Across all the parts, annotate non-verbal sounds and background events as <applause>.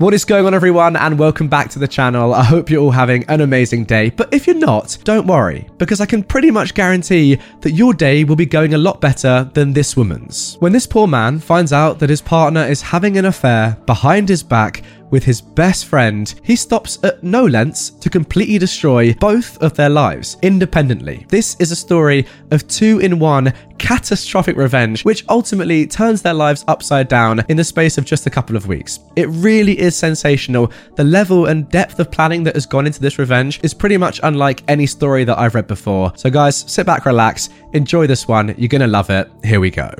What is going on, everyone, and welcome back to the channel. I hope you're all having an amazing day. But if you're not, don't worry, because I can pretty much guarantee that your day will be going a lot better than this woman's. When this poor man finds out that his partner is having an affair behind his back with his best friend, he stops at no lengths to completely destroy both of their lives independently. This is a story of two in one catastrophic revenge, which ultimately turns their lives upside down in the space of just a couple of weeks. It really is sensational. The level and depth of planning that has gone into this revenge is pretty much unlike any story that I've read before. So, guys, sit back, relax, enjoy this one. You're gonna love it. Here we go.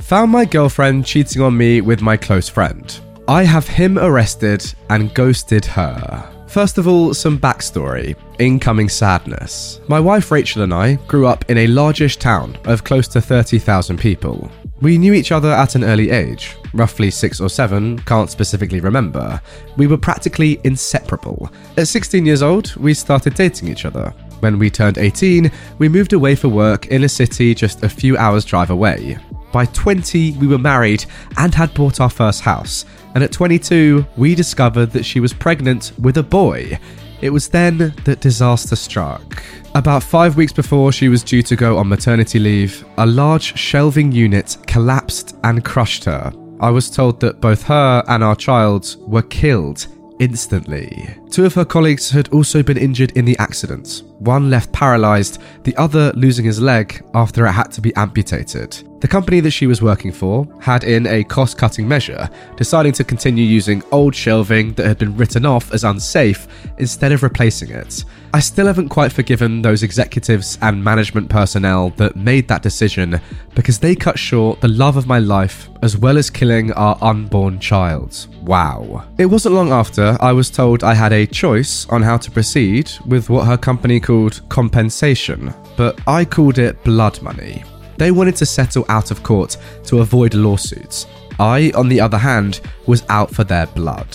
Found my girlfriend cheating on me with my close friend. I have him arrested and ghosted her. First of all, some backstory incoming sadness. My wife Rachel and I grew up in a largish town of close to 30,000 people. We knew each other at an early age, roughly six or seven, can't specifically remember. We were practically inseparable. At 16 years old, we started dating each other. When we turned 18, we moved away for work in a city just a few hours' drive away. By 20, we were married and had bought our first house. And at 22, we discovered that she was pregnant with a boy. It was then that disaster struck. About five weeks before she was due to go on maternity leave, a large shelving unit collapsed and crushed her. I was told that both her and our child were killed instantly. Two of her colleagues had also been injured in the accident, one left paralysed, the other losing his leg after it had to be amputated. The company that she was working for had, in a cost cutting measure, deciding to continue using old shelving that had been written off as unsafe instead of replacing it. I still haven't quite forgiven those executives and management personnel that made that decision because they cut short the love of my life as well as killing our unborn child. Wow. It wasn't long after I was told I had a choice on how to proceed with what her company called compensation, but I called it blood money. They wanted to settle out of court to avoid lawsuits. I, on the other hand, was out for their blood.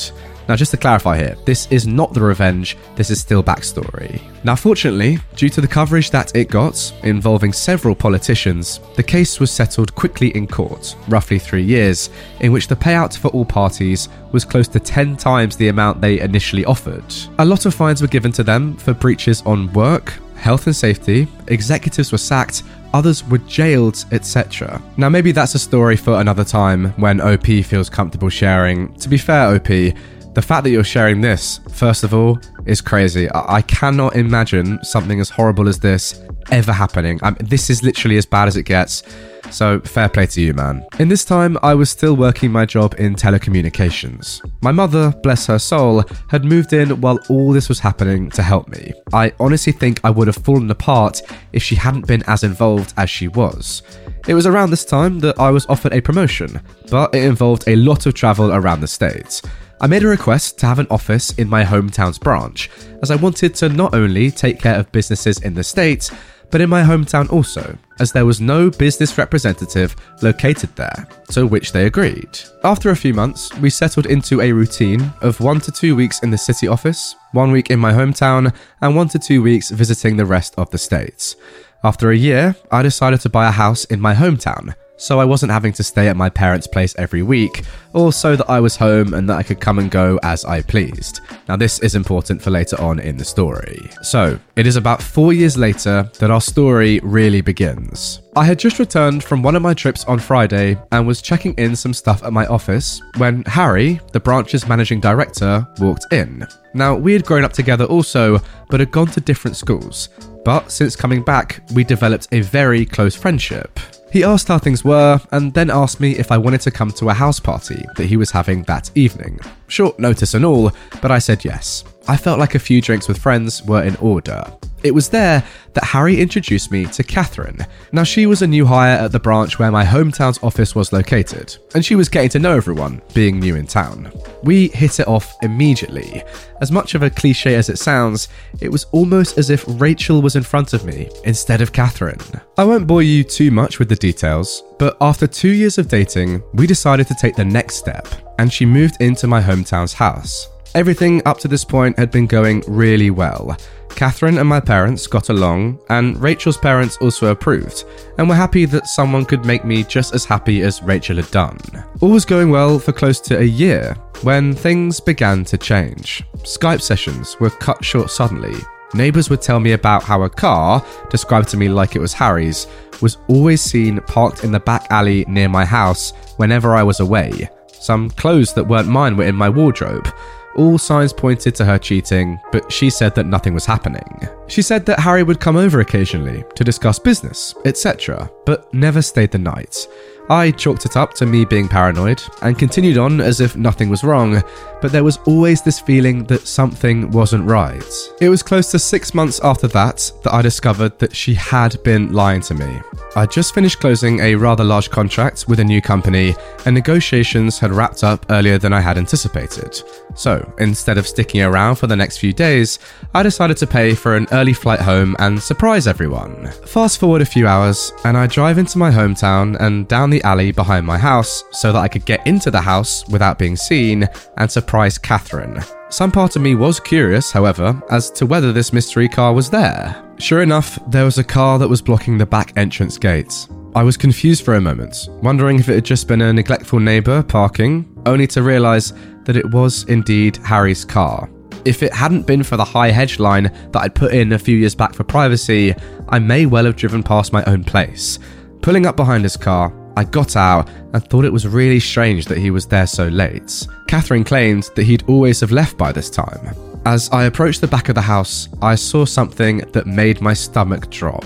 Now, just to clarify here, this is not the revenge, this is still backstory. Now, fortunately, due to the coverage that it got, involving several politicians, the case was settled quickly in court, roughly three years, in which the payout for all parties was close to 10 times the amount they initially offered. A lot of fines were given to them for breaches on work, health and safety, executives were sacked, others were jailed, etc. Now, maybe that's a story for another time when OP feels comfortable sharing. To be fair, OP, the fact that you're sharing this, first of all, is crazy. I, I cannot imagine something as horrible as this ever happening. I this is literally as bad as it gets. So, fair play to you, man. In this time, I was still working my job in telecommunications. My mother, bless her soul, had moved in while all this was happening to help me. I honestly think I would have fallen apart if she hadn't been as involved as she was. It was around this time that I was offered a promotion, but it involved a lot of travel around the States. I made a request to have an office in my hometown's branch, as I wanted to not only take care of businesses in the States, but in my hometown also, as there was no business representative located there, to which they agreed. After a few months, we settled into a routine of one to two weeks in the city office, one week in my hometown, and one to two weeks visiting the rest of the states. After a year, I decided to buy a house in my hometown, so I wasn't having to stay at my parents' place every week, or so that I was home and that I could come and go as I pleased. Now, this is important for later on in the story. So, it is about four years later that our story really begins. I had just returned from one of my trips on Friday and was checking in some stuff at my office when Harry, the branch's managing director, walked in. Now, we had grown up together also, but had gone to different schools. But since coming back, we developed a very close friendship. He asked how things were and then asked me if I wanted to come to a house party that he was having that evening. Short notice and all, but I said yes. I felt like a few drinks with friends were in order. It was there that Harry introduced me to Catherine. Now, she was a new hire at the branch where my hometown's office was located, and she was getting to know everyone, being new in town. We hit it off immediately. As much of a cliche as it sounds, it was almost as if Rachel was in front of me instead of Catherine. I won't bore you too much with the details, but after two years of dating, we decided to take the next step, and she moved into my hometown's house. Everything up to this point had been going really well. Catherine and my parents got along, and Rachel's parents also approved, and were happy that someone could make me just as happy as Rachel had done. All was going well for close to a year when things began to change. Skype sessions were cut short suddenly. Neighbours would tell me about how a car, described to me like it was Harry's, was always seen parked in the back alley near my house whenever I was away. Some clothes that weren't mine were in my wardrobe. All signs pointed to her cheating, but she said that nothing was happening. She said that Harry would come over occasionally to discuss business, etc., but never stayed the night. I chalked it up to me being paranoid and continued on as if nothing was wrong, but there was always this feeling that something wasn't right. It was close to six months after that that I discovered that she had been lying to me. I just finished closing a rather large contract with a new company, and negotiations had wrapped up earlier than I had anticipated. So, instead of sticking around for the next few days, I decided to pay for an early flight home and surprise everyone. Fast forward a few hours, and I drive into my hometown and down the alley behind my house so that I could get into the house without being seen and surprise Catherine. Some part of me was curious, however, as to whether this mystery car was there. Sure enough, there was a car that was blocking the back entrance gates. I was confused for a moment, wondering if it had just been a neglectful neighbour parking, only to realise that it was indeed Harry's car. If it hadn't been for the high hedge line that I'd put in a few years back for privacy, I may well have driven past my own place. Pulling up behind his car, I got out and thought it was really strange that he was there so late. Catherine claimed that he'd always have left by this time. As I approached the back of the house, I saw something that made my stomach drop.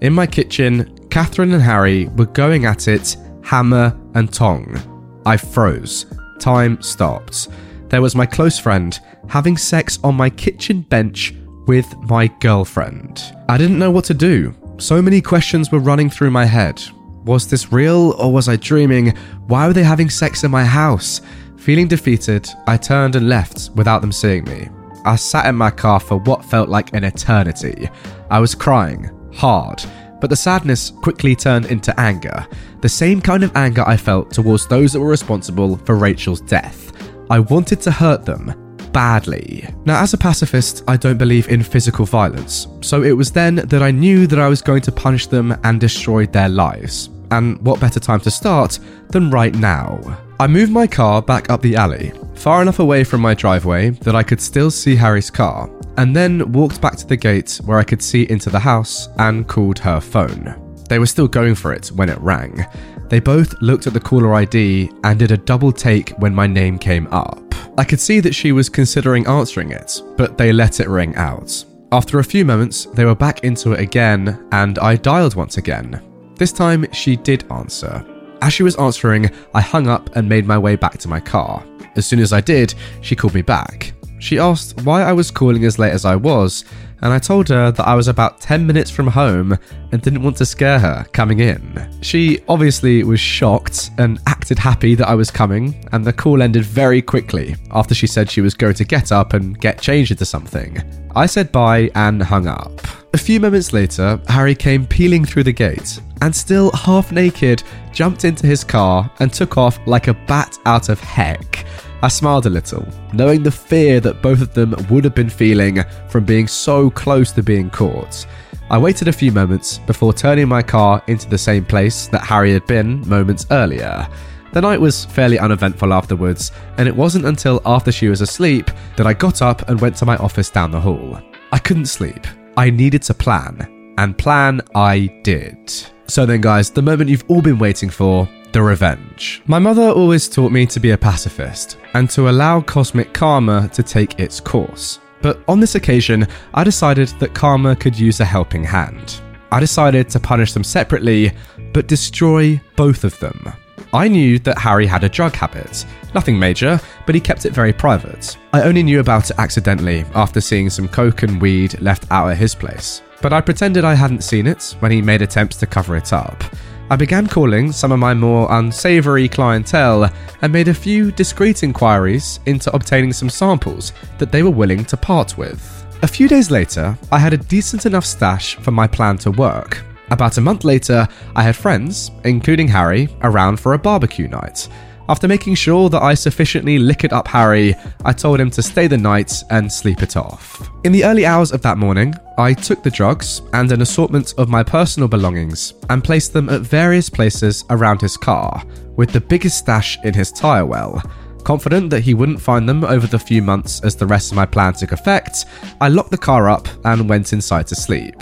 In my kitchen, Catherine and Harry were going at it hammer and tong. I froze. Time stopped. There was my close friend having sex on my kitchen bench with my girlfriend. I didn't know what to do. So many questions were running through my head. Was this real or was I dreaming? Why were they having sex in my house? Feeling defeated, I turned and left without them seeing me. I sat in my car for what felt like an eternity. I was crying, hard, but the sadness quickly turned into anger. The same kind of anger I felt towards those that were responsible for Rachel's death. I wanted to hurt them, badly. Now, as a pacifist, I don't believe in physical violence, so it was then that I knew that I was going to punish them and destroy their lives. And what better time to start than right now? I moved my car back up the alley, far enough away from my driveway that I could still see Harry's car, and then walked back to the gate where I could see into the house and called her phone. They were still going for it when it rang. They both looked at the caller ID and did a double take when my name came up. I could see that she was considering answering it, but they let it ring out. After a few moments, they were back into it again, and I dialed once again. This time, she did answer. As she was answering, I hung up and made my way back to my car. As soon as I did, she called me back. She asked why I was calling as late as I was, and I told her that I was about 10 minutes from home and didn't want to scare her coming in. She obviously was shocked and acted happy that I was coming, and the call ended very quickly after she said she was going to get up and get changed into something. I said bye and hung up. A few moments later, Harry came peeling through the gate and, still half naked, jumped into his car and took off like a bat out of heck. I smiled a little, knowing the fear that both of them would have been feeling from being so close to being caught. I waited a few moments before turning my car into the same place that Harry had been moments earlier. The night was fairly uneventful afterwards, and it wasn't until after she was asleep that I got up and went to my office down the hall. I couldn't sleep. I needed to plan, and plan I did. So then, guys, the moment you've all been waiting for the revenge. My mother always taught me to be a pacifist and to allow cosmic karma to take its course. But on this occasion, I decided that karma could use a helping hand. I decided to punish them separately, but destroy both of them. I knew that Harry had a drug habit. Nothing major, but he kept it very private. I only knew about it accidentally after seeing some coke and weed left out at his place. But I pretended I hadn't seen it when he made attempts to cover it up. I began calling some of my more unsavoury clientele and made a few discreet inquiries into obtaining some samples that they were willing to part with. A few days later, I had a decent enough stash for my plan to work. About a month later, I had friends, including Harry, around for a barbecue night. After making sure that I sufficiently liquored up Harry, I told him to stay the night and sleep it off. In the early hours of that morning, I took the drugs and an assortment of my personal belongings and placed them at various places around his car, with the biggest stash in his tyre well. Confident that he wouldn't find them over the few months as the rest of my plan took effect, I locked the car up and went inside to sleep.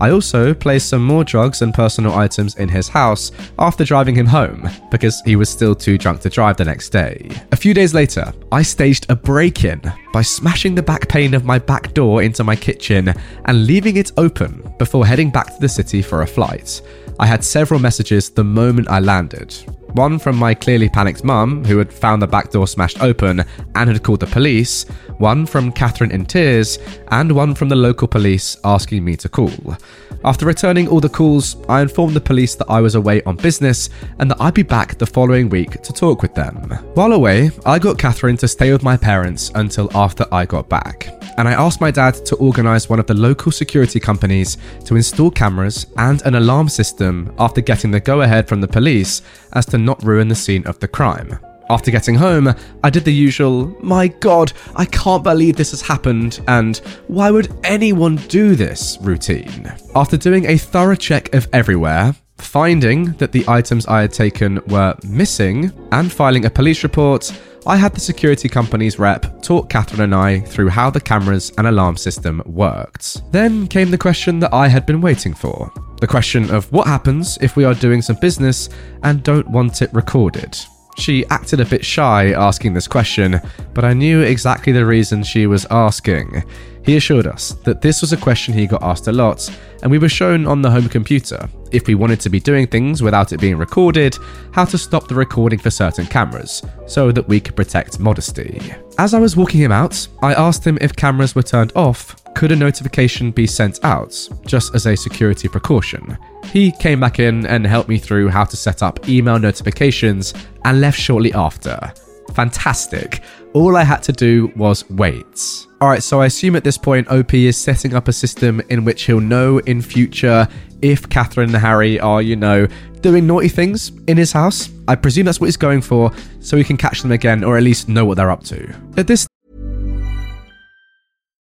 I also placed some more drugs and personal items in his house after driving him home because he was still too drunk to drive the next day. A few days later, I staged a break in by smashing the back pane of my back door into my kitchen and leaving it open before heading back to the city for a flight. I had several messages the moment I landed. One from my clearly panicked mum, who had found the back door smashed open and had called the police, one from Catherine in tears, and one from the local police asking me to call. After returning all the calls, I informed the police that I was away on business and that I'd be back the following week to talk with them. While away, I got Catherine to stay with my parents until after I got back and I asked my dad to organise one of the local security companies to install cameras and an alarm system after getting the go ahead from the police as not ruin the scene of the crime. After getting home, I did the usual, my god, I can't believe this has happened, and why would anyone do this routine. After doing a thorough check of everywhere, finding that the items I had taken were missing, and filing a police report, I had the security company's rep talk Catherine and I through how the cameras and alarm system worked. Then came the question that I had been waiting for the question of what happens if we are doing some business and don't want it recorded. She acted a bit shy asking this question, but I knew exactly the reason she was asking. He assured us that this was a question he got asked a lot, and we were shown on the home computer, if we wanted to be doing things without it being recorded, how to stop the recording for certain cameras, so that we could protect modesty. As I was walking him out, I asked him if cameras were turned off, could a notification be sent out, just as a security precaution? He came back in and helped me through how to set up email notifications and left shortly after. Fantastic. All I had to do was wait. Alright, so I assume at this point OP is setting up a system in which he'll know in future if Catherine and Harry are, you know, doing naughty things in his house. I presume that's what he's going for, so he can catch them again or at least know what they're up to. At this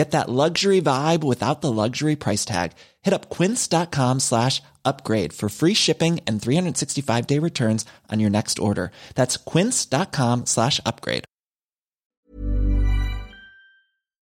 Get that luxury vibe without the luxury price tag. Hit up quince.com slash upgrade for free shipping and 365 day returns on your next order. That's quince.com slash upgrade.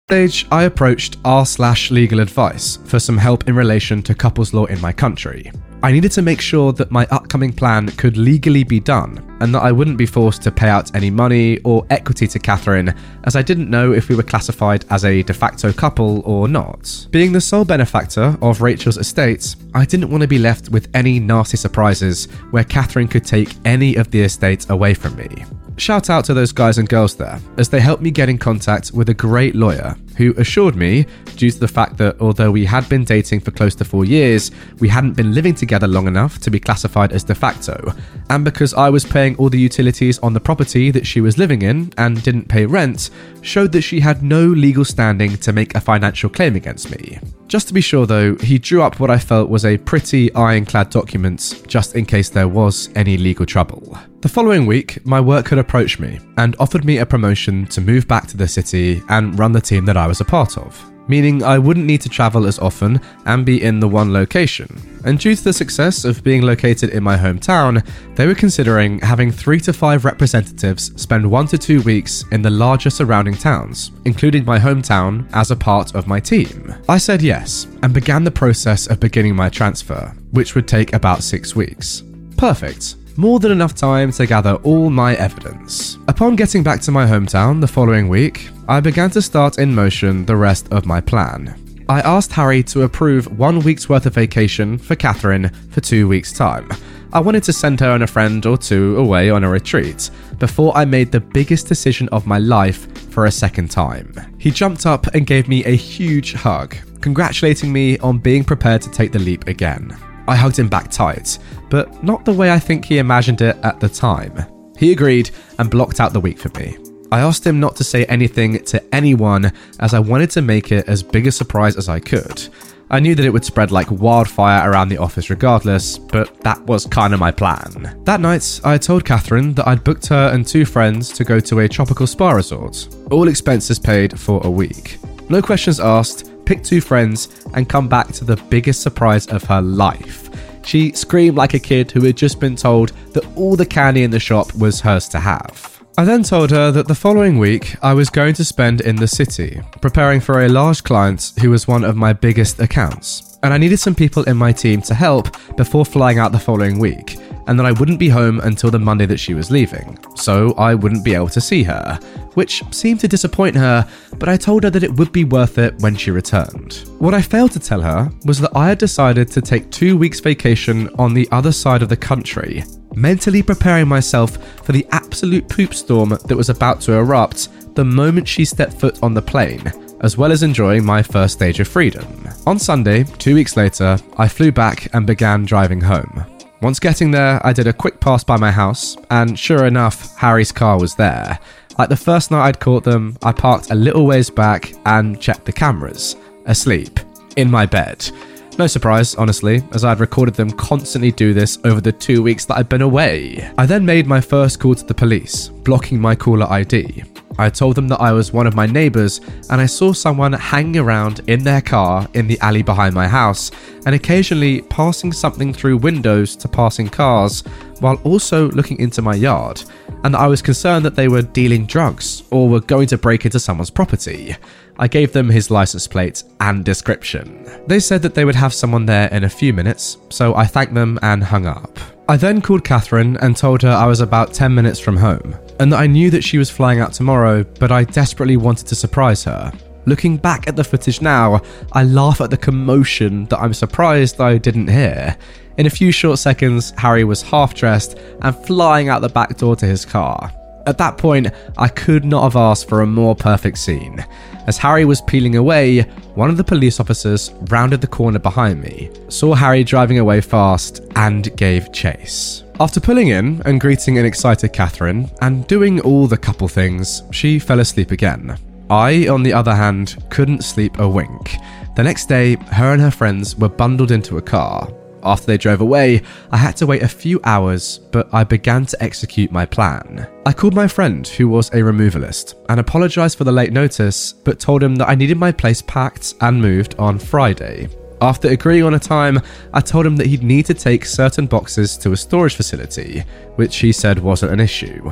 stage, I approached r slash legal advice for some help in relation to couples law in my country. I needed to make sure that my upcoming plan could legally be done and that I wouldn't be forced to pay out any money or equity to Catherine, as I didn't know if we were classified as a de facto couple or not. Being the sole benefactor of Rachel's estate, I didn't want to be left with any nasty surprises where Catherine could take any of the estate away from me. Shout out to those guys and girls there, as they helped me get in contact with a great lawyer who assured me, due to the fact that although we had been dating for close to four years, we hadn't been living together long enough to be classified as de facto, and because I was paying all the utilities on the property that she was living in and didn't pay rent, showed that she had no legal standing to make a financial claim against me. Just to be sure though, he drew up what I felt was a pretty ironclad document just in case there was any legal trouble. The following week, my work had approached me and offered me a promotion to move back to the city and run the team that I was a part of. meaning I wouldn't need to travel as often and be in the one location. And due to the success of being located in my hometown, they were considering having three to five representatives spend one to two weeks in the larger surrounding towns, including my hometown, as a part of my team. I said yes and began the process of beginning my transfer, which would take about six weeks. Perfect more than enough time to gather all my evidence. Upon getting back to my hometown the following week, I began to start in motion the rest of my plan. I asked Harry to approve one week's worth of vacation for Catherine for two weeks' time. I wanted to send her and a friend or two away on a retreat before I made the biggest decision of my life for a second time. He jumped up and gave me a huge hug, congratulating me on being prepared to take the leap again. I hugged him back tight, but not the way I think he imagined it at the time. He agreed and blocked out the week for me. I asked him not to say anything to anyone as I wanted to make it as big a surprise as I could. I knew that it would spread like wildfire around the office regardless, but that was kind of my plan. That night, I told Catherine that I'd booked her and two friends to go to a tropical spa resort, all expenses paid for a week. No questions asked, pick two friends, and come back to the biggest surprise of her life. She screamed like a kid who had just been told that all the candy in the shop was hers to have. I then told her that the following week I was going to spend in the city, preparing for a large client who was one of my biggest accounts, and I needed some people in my team to help before flying out the following week, and that I wouldn't be home until the Monday that she was leaving, so I wouldn't be able to see her, which seemed to disappoint her, but I told her that it would be worth it when she returned. What I failed to tell her was that I had decided to take two weeks' vacation on the other side of the country, mentally preparing myself for the absolute poop storm that was about to erupt the moment she stepped foot on the plane, as well as enjoying my first stage of freedom. On Sunday, two weeks later, I flew back and began driving home. Once getting there, I did a quick pass by my house, and sure enough, Harry's car was there. Like the first night I'd caught them, I parked a little ways back and checked the cameras. Asleep. In my bed. No surprise, honestly, as I'd recorded them constantly do this over the two weeks that I'd been away. I then made my first call to the police, blocking my caller ID. I told them that I was one of my neighbours and I saw someone hanging around in their car in the alley behind my house and occasionally passing something through windows to passing cars while also looking into my yard, and I was concerned that they were dealing drugs or were going to break into someone's property. I gave them his license plate and description. They said that they would have someone there in a few minutes, so I thanked them and hung up. I then called Catherine and told her I was about 10 minutes from home, and that I knew that she was flying out tomorrow, but I desperately wanted to surprise her. Looking back at the footage now, I laugh at the commotion that I'm surprised I didn't hear. In a few short seconds, Harry was half dressed and flying out the back door to his car. At that point, I could not have asked for a more perfect scene. As Harry was peeling away, one of the police officers rounded the corner behind me, saw Harry driving away fast, and gave chase. After pulling in and greeting an excited Catherine, and doing all the couple things, she fell asleep again. I, on the other hand, couldn't sleep a wink. The next day, her and her friends were bundled into a car. After they drove away, I had to wait a few hours, but I began to execute my plan. I called my friend, who was a removalist, and apologised for the late notice, but told him that I needed my place packed and moved on Friday. After agreeing on a time, I told him that he'd need to take certain boxes to a storage facility, which he said wasn't an issue.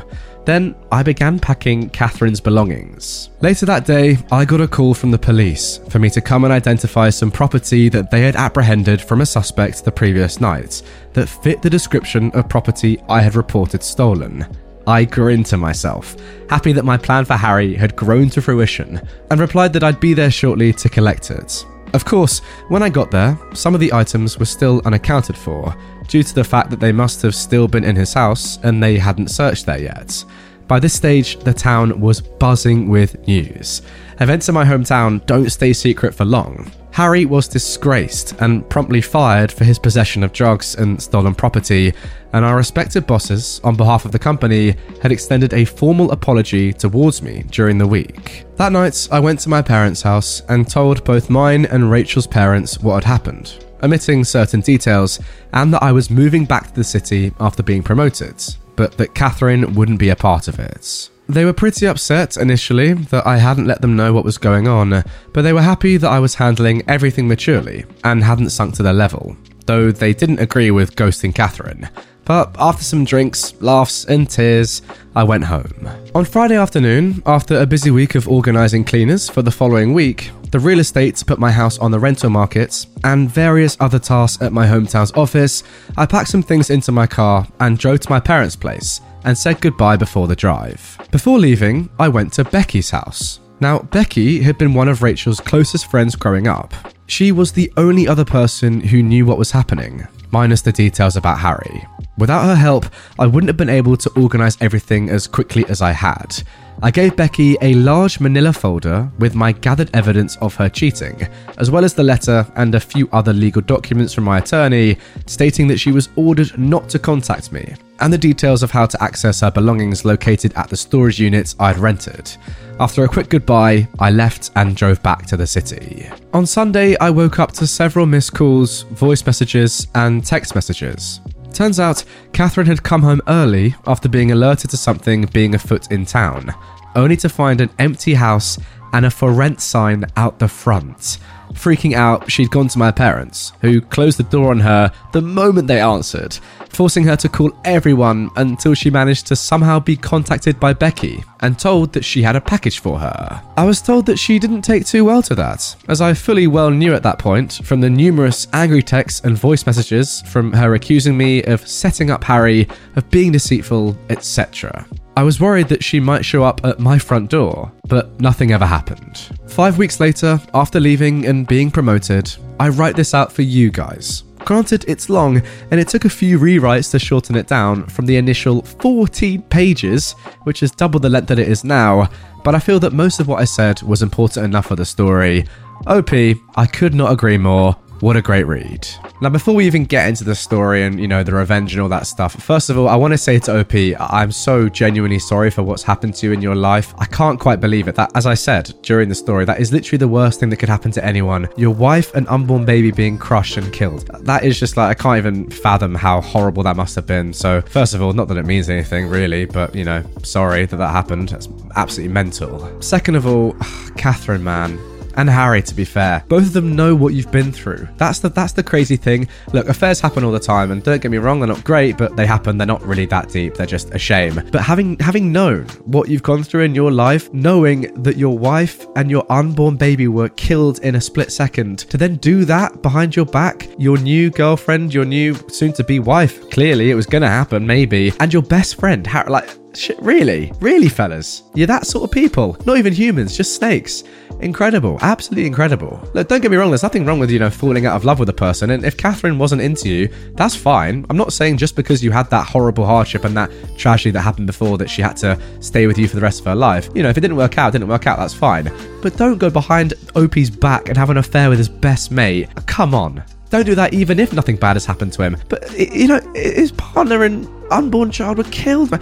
Then I began packing Catherine's belongings. Later that day, I got a call from the police for me to come and identify some property that they had apprehended from a suspect the previous night that fit the description of property I had reported stolen. I grinned to myself, happy that my plan for Harry had grown to fruition, and replied that I'd be there shortly to collect it. Of course, when I got there, some of the items were still unaccounted for, due to the fact that they must have still been in his house and they hadn't searched there yet. By this stage, the town was buzzing with news. Events in my hometown don't stay secret for long. Harry was disgraced and promptly fired for his possession of drugs and stolen property, and our respective bosses, on behalf of the company, had extended a formal apology towards me during the week. That night, I went to my parents' house and told both mine and Rachel's parents what had happened omitting certain details, and that I was moving back to the city after being promoted, but that Catherine wouldn't be a part of it. They were pretty upset initially that I hadn't let them know what was going on, but they were happy that I was handling everything maturely and hadn't sunk to their level, though they didn't agree with ghosting Catherine. But after some drinks, laughs, and tears, I went home. On Friday afternoon, after a busy week of organising cleaners for the following week, the real estate to put my house on the rental market, and various other tasks at my hometown's office, I packed some things into my car and drove to my parents' place and said goodbye before the drive. Before leaving, I went to Becky's house. Now, Becky had been one of Rachel's closest friends growing up. She was the only other person who knew what was happening, minus the details about Harry. Without her help, I wouldn't have been able to organise everything as quickly as I had. I gave Becky a large manila folder with my gathered evidence of her cheating, as well as the letter and a few other legal documents from my attorney stating that she was ordered not to contact me, and the details of how to access her belongings located at the storage unit I'd rented. After a quick goodbye, I left and drove back to the city. On Sunday, I woke up to several missed calls, voice messages, and text messages. Turns out, Catherine had come home early after being alerted to something being afoot in town, only to find an empty house and a for rent sign out the front. Freaking out, she'd gone to my parents, who closed the door on her the moment they answered, forcing her to call everyone until she managed to somehow be contacted by Becky and told that she had a package for her. I was told that she didn't take too well to that, as I fully well knew at that point from the numerous angry texts and voice messages from her accusing me of setting up Harry, of being deceitful, etc. I was worried that she might show up at my front door, but nothing ever happened. Five weeks later, after leaving and being promoted, I write this out for you guys. Granted, it's long, and it took a few rewrites to shorten it down from the initial 14 pages, which is double the length that it is now, but I feel that most of what I said was important enough for the story. OP, I could not agree more. What a great read. Now, before we even get into the story and, you know, the revenge and all that stuff, first of all, I want to say to OP, I'm so genuinely sorry for what's happened to you in your life. I can't quite believe it. That, as I said during the story, that is literally the worst thing that could happen to anyone. Your wife and unborn baby being crushed and killed. That is just like, I can't even fathom how horrible that must have been. So, first of all, not that it means anything really, but, you know, sorry that that happened. That's absolutely mental. Second of all, <sighs> Catherine, man and Harry, to be fair. Both of them know what you've been through. That's the that's the crazy thing. Look, affairs happen all the time, and don't get me wrong, they're not great, but they happen. They're not really that deep. They're just a shame. But having having known what you've gone through in your life, knowing that your wife and your unborn baby were killed in a split second, to then do that behind your back, your new girlfriend, your new soon-to-be wife, clearly it was gonna happen, maybe, and your best friend, Harry, like. Shit, really? Really, fellas? You're that sort of people. Not even humans, just snakes. Incredible. Absolutely incredible. Look, don't get me wrong, there's nothing wrong with, you know, falling out of love with a person. And if Catherine wasn't into you, that's fine. I'm not saying just because you had that horrible hardship and that tragedy that happened before that she had to stay with you for the rest of her life. You know, if it didn't work out, didn't work out, that's fine. But don't go behind OP's back and have an affair with his best mate. Come on. Don't do that even if nothing bad has happened to him. But, you know, his partner and unborn child were killed.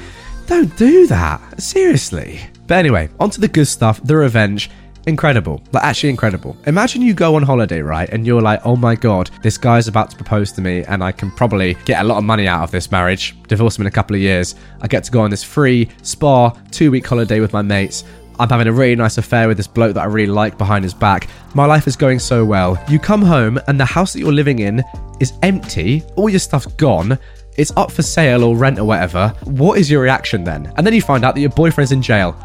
Don't do that. Seriously. But anyway, onto the good stuff, the revenge incredible. Like, actually incredible. Imagine you go on holiday, right? And you're like, oh my God, this guy's about to propose to me, and I can probably get a lot of money out of this marriage, divorce him in a couple of years. I get to go on this free spa two week holiday with my mates. I'm having a really nice affair with this bloke that I really like behind his back. My life is going so well. You come home, and the house that you're living in is empty, all your stuff's gone. It's up for sale or rent or whatever. What is your reaction then? And then you find out that your boyfriend's in jail.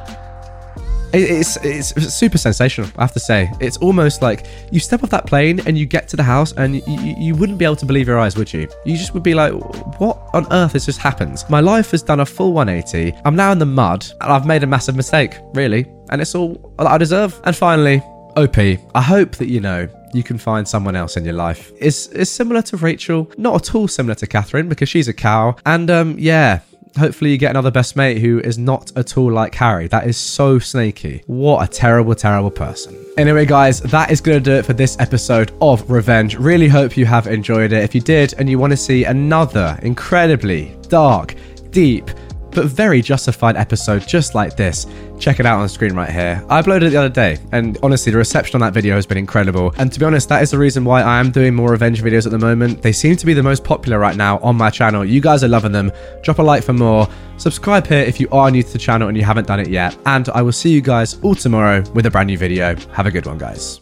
It's, it's super sensational, I have to say. It's almost like you step off that plane and you get to the house and you, you, wouldn't be able to believe your eyes, would you? You just would be like, what on earth has just happened? My life has done a full 180. I'm now in the mud and I've made a massive mistake, really. And it's all I deserve. And finally, OP, I hope that you know you can find someone else in your life. Is is similar to Rachel, not at all similar to Catherine because she's a cow. And um, yeah, hopefully you get another best mate who is not at all like Harry. That is so snaky. What a terrible, terrible person. Anyway, guys, that is going to do it for this episode of Revenge. Really hope you have enjoyed it. If you did and you want to see another incredibly dark, deep, but very justified episode just like this. Check it out on the screen right here. I uploaded it the other day, and honestly, the reception on that video has been incredible. And to be honest, that is the reason why I am doing more revenge videos at the moment. They seem to be the most popular right now on my channel. You guys are loving them. Drop a like for more. Subscribe here if you are new to the channel and you haven't done it yet. And I will see you guys all tomorrow with a brand new video. Have a good one, guys.